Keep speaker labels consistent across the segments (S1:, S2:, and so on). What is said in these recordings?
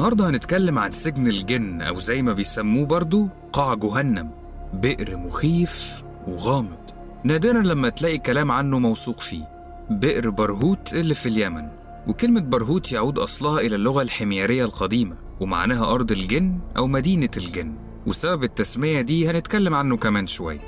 S1: النهاردة هنتكلم عن سجن الجن أو زي ما بيسموه برضو قاع جهنم. بئر مخيف وغامض. نادرا لما تلاقي كلام عنه موثوق فيه. بئر برهوت اللي في اليمن. وكلمة برهوت يعود أصلها إلى اللغة الحميرية القديمة ومعناها أرض الجن أو مدينة الجن. وسبب التسمية دي هنتكلم عنه كمان شوي.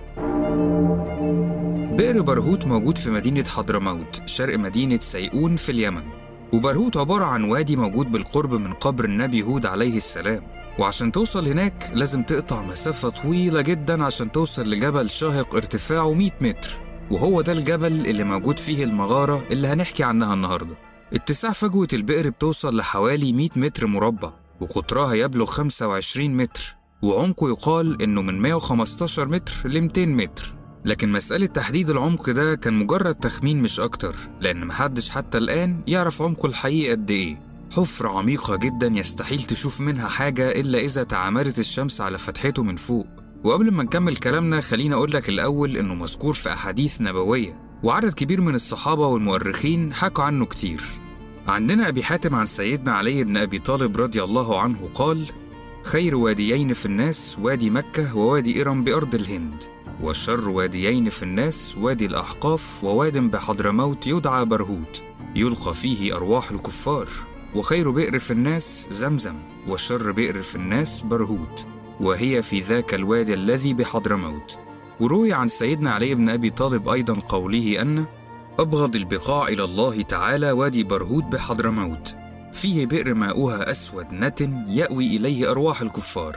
S1: بئر برهوت موجود في مدينة حضرموت شرق مدينة سيئون في اليمن. وبرهوت عبارة عن وادي موجود بالقرب من قبر النبي هود عليه السلام. وعشان توصل هناك لازم تقطع مسافة طويلة جدا عشان توصل لجبل شاهق ارتفاعه 100 متر. وهو ده الجبل اللي موجود فيه المغارة اللي هنحكي عنها النهاردة. اتساع فجوة البئر بتوصل لحوالي 100 متر مربع وقطرها يبلغ 25 متر. وعمقه يقال إنه من 115 متر ل 200 متر. لكن مسألة تحديد العمق ده كان مجرد تخمين مش أكتر لأن محدش حتى الآن يعرف عمقه الحقيقي قد إيه. حفرة عميقة جدا يستحيل تشوف منها حاجة إلا إذا تعامدت الشمس على فتحته من فوق. وقبل ما نكمل كلامنا خلينا أقول لك الأول إنه مذكور في أحاديث نبوية وعدد كبير من الصحابة والمؤرخين حكوا عنه كتير. عندنا أبي حاتم عن سيدنا علي بن أبي طالب رضي الله عنه قال خير واديين في الناس وادي مكة ووادي إرم بأرض الهند. وشر واديين في الناس وادي الأحقاف وواد بحضرموت يدعى برهوت. يلقى فيه أرواح الكفار. وخير بئر في الناس زمزم وشر بئر في الناس برهوت. وهي في ذاك الوادي الذي بحضرموت. وروي عن سيدنا علي بن أبي طالب أيضا قوله أن أبغض البقاع إلى الله تعالى وادي برهوت بحضرموت. فيه بئر ماؤها أسود نتن يأوي إليه أرواح الكفار.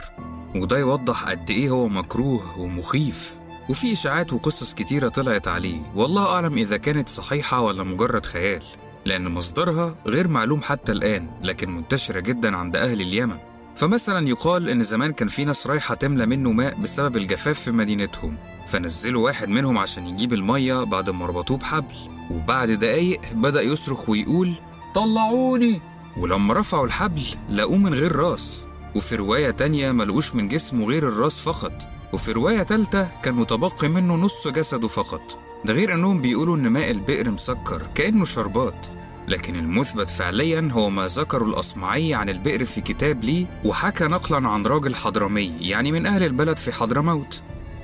S1: وده يوضح قد إيه هو مكروه ومخيف. وفي إشاعات وقصص كتيرة طلعت عليه. والله أعلم إذا كانت صحيحة ولا مجرد خيال لأن مصدرها غير معلوم حتى الآن لكن منتشرة جدا عند أهل اليمن. فمثلا يقال إن زمان كان في ناس رايحة تملى منه ماء بسبب الجفاف في مدينتهم. فنزلوا واحد منهم عشان يجيب المية بعد ما ربطوه بحبل. وبعد دقايق بدأ يصرخ ويقول طلعوني! ولما رفعوا الحبل لقوه من غير راس. وفي رواية تانية ملقوش من جسمه غير الراس فقط. وفي رواية تالتة كان متبقي منه نص جسده فقط. ده غير أنهم بيقولوا إن ماء البئر مسكر كأنه شربات. لكن المثبت فعليا هو ما ذكره الأصمعي عن البئر في كتاب ليه وحكى نقلا عن راجل حضرمي يعني من أهل البلد في حضرموت.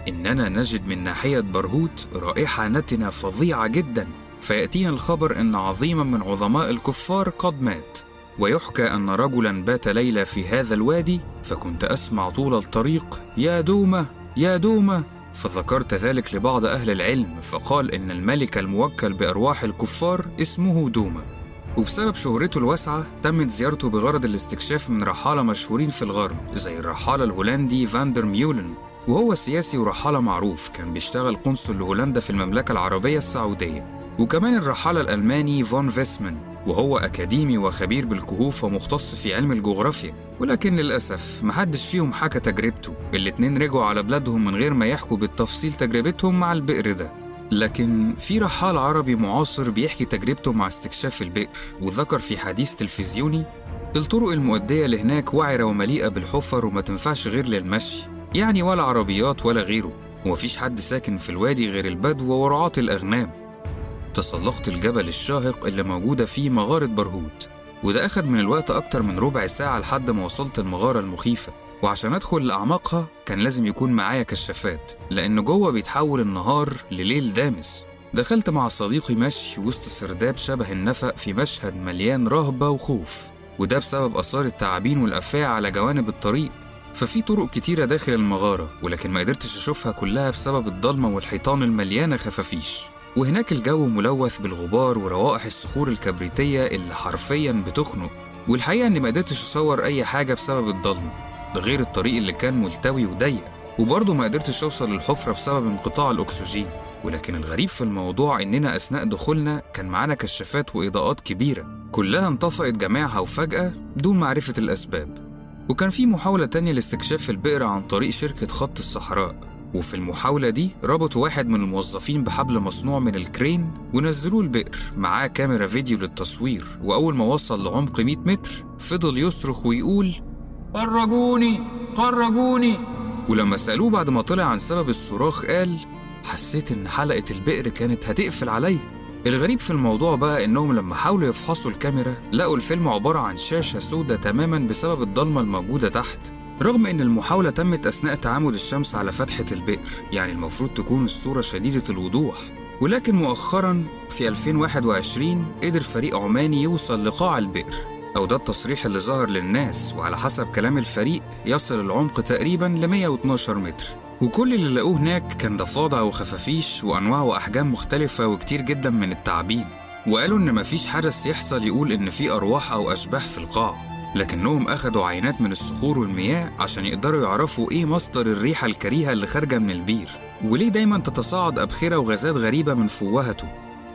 S1: إننا نجد من ناحية برهوت رائحة نتنة فظيعة جدا. فيأتينا الخبر أن عظيما من عظماء الكفار قد مات. ويحكى أن رجلا بات ليلة في هذا الوادي فكنت أسمع طول الطريق يا دومة يا دومة. فذكرت ذلك لبعض أهل العلم فقال إن الملك الموكل بأرواح الكفار اسمه دومة. وبسبب شهرته الواسعة تمت زيارته بغرض الاستكشاف من رحالة مشهورين في الغرب زي الرحالة الهولندي فاندر ميولن. وهو سياسي ورحالة معروف كان بيشتغل قنصل لهولندا في المملكة العربية السعودية. وكمان الرحالة الألماني فون فيسمان. وهو أكاديمي وخبير بالكهوف ومختص في علم الجغرافيا ولكن للأسف محدش فيهم حكى تجربته. الاتنين رجعوا على بلادهم من غير ما يحكوا بالتفصيل تجربتهم مع البئر ده. لكن في رحال عربي معاصر بيحكي تجربته مع استكشاف البئر وذكر في حديث تلفزيوني الطرق المؤدية لهناك وعرة ومليئة بالحفر وما تنفعش غير للمشي يعني ولا عربيات ولا غيره ومفيش حد ساكن في الوادي غير البدو ورعاة الأغنام. تسلقت الجبل الشاهق اللي موجودة فيه مغارة برهوت وده أخد من الوقت أكتر من ربع ساعة لحد ما وصلت المغارة المخيفة. وعشان أدخل لأعماقها كان لازم يكون معايا كشافات لأن جوه بيتحول النهار لليل دامس. دخلت مع صديقي مشي وسط سرداب شبه النفق في مشهد مليان رهبة وخوف وده بسبب آثار التعابين والأفاعي على جوانب الطريق. ففي طرق كتيرة داخل المغارة ولكن ما قدرتش أشوفها كلها بسبب الضلمة والحيطان المليانة خفافيش. وهناك الجو ملوث بالغبار وروائح الصخور الكبريتية اللي حرفيا بتخنق. والحقيقة إني ما قدرتش أصور أي حاجة بسبب الضلمة ده غير الطريق اللي كان ملتوي وضيق. وبرضه ما قدرتش أوصل للحفرة بسبب انقطاع الأكسجين. ولكن الغريب في الموضوع إننا أثناء دخولنا كان معانا كشافات وإضاءات كبيرة. كلها انطفأت جميعها وفجأة بدون معرفة الأسباب. وكان في محاولة تانية لاستكشاف البئر عن طريق شركة خط الصحراء. وفي المحاولة دي ربطوا واحد من الموظفين بحبل مصنوع من الكرين ونزلوه البئر معاه كاميرا فيديو للتصوير وأول ما وصل لعمق 100 متر فضل يصرخ ويقول خرجوني خرجوني ولما سألوه بعد ما طلع عن سبب الصراخ قال حسيت إن حلقة البئر كانت هتقفل عليا. الغريب في الموضوع بقى إنهم لما حاولوا يفحصوا الكاميرا لقوا الفيلم عبارة عن شاشة سودة تماما بسبب الضلمة الموجودة تحت. رغم إن المحاولة تمت أثناء تعامد الشمس على فتحة البئر يعني المفروض تكون الصورة شديدة الوضوح. ولكن مؤخرا في 2021 قدر فريق عماني يوصل لقاع البئر. أو ده التصريح اللي ظهر للناس وعلى حسب كلام الفريق يصل العمق تقريبا ل 112 متر. وكل اللي لقوه هناك كان ضفادع وخفافيش وأنواع وأحجام مختلفة وكتير جدا من التعابين. وقالوا إن مفيش حدث يحصل يقول إن في أرواح أو أشباح في القاع. لكنهم أخدوا عينات من الصخور والمياه عشان يقدروا يعرفوا إيه مصدر الريحة الكريهة اللي خارجة من البير. وليه دايما تتصاعد أبخرة وغازات غريبة من فوهته؟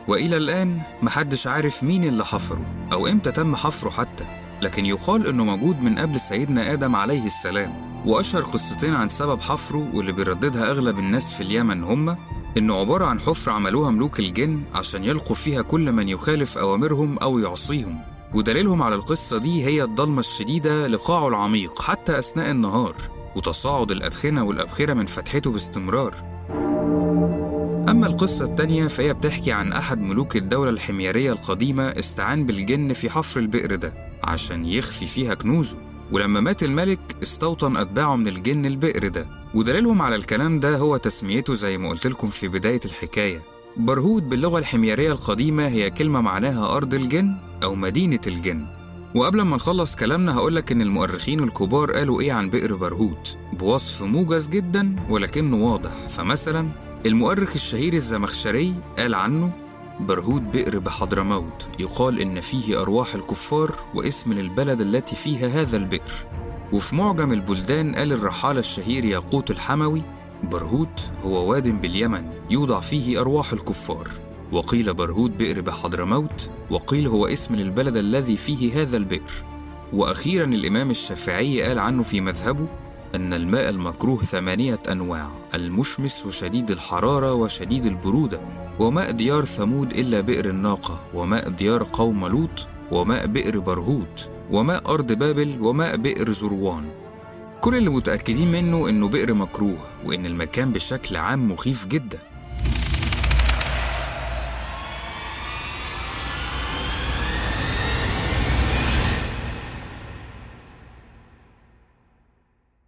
S1: وإلى الآن محدش عارف مين اللي حفره أو إمتى تم حفره حتى. لكن يقال إنه موجود من قبل سيدنا آدم عليه السلام. وأشهر قصتين عن سبب حفره واللي بيرددها أغلب الناس في اليمن هما إنه عبارة عن حفرة عملوها ملوك الجن عشان يلقوا فيها كل من يخالف أوامرهم أو يعصيهم. ودليلهم على القصة دي هي الضلمة الشديدة لقاعه العميق حتى أثناء النهار وتصاعد الأدخنة والأبخرة من فتحته باستمرار. أما القصة التانية فهي بتحكي عن أحد ملوك الدولة الحميرية القديمة استعان بالجن في حفر البئر ده عشان يخفي فيها كنوزه ولما مات الملك استوطن أتباعه من الجن البئر ده. ودليلهم على الكلام ده هو تسميته زي ما قلت لكم في بداية الحكاية. برهود باللغة الحميرية القديمة هي كلمة معناها أرض الجن أو مدينة الجن. وقبل ما نخلص كلامنا هقولك إن المؤرخين الكبار قالوا إيه عن بئر برهوت؟ بوصف موجز جدا ولكنه واضح. فمثلا المؤرخ الشهير الزمخشري قال عنه برهوت بئر بحضرموت. يقال إن فيه أرواح الكفار واسم للبلد التي فيها هذا البئر. وفي معجم البلدان قال الرحالة الشهير ياقوت الحموي برهوت هو واد باليمن يوضع فيه أرواح الكفار. وقيل برهوت بئر بحضرموت وقيل هو اسم للبلد الذي فيه هذا البئر. وأخيرا الإمام الشافعي قال عنه في مذهبه أن الماء المكروه ثمانية أنواع المشمس وشديد الحرارة وشديد البرودة وماء ديار ثمود إلا بئر الناقة وماء ديار قوم لوط وماء بئر برهوت وماء أرض بابل وماء بئر زروان. كل اللي متأكدين منه إنه بئر مكروه وإن المكان بشكل عام مخيف جدا.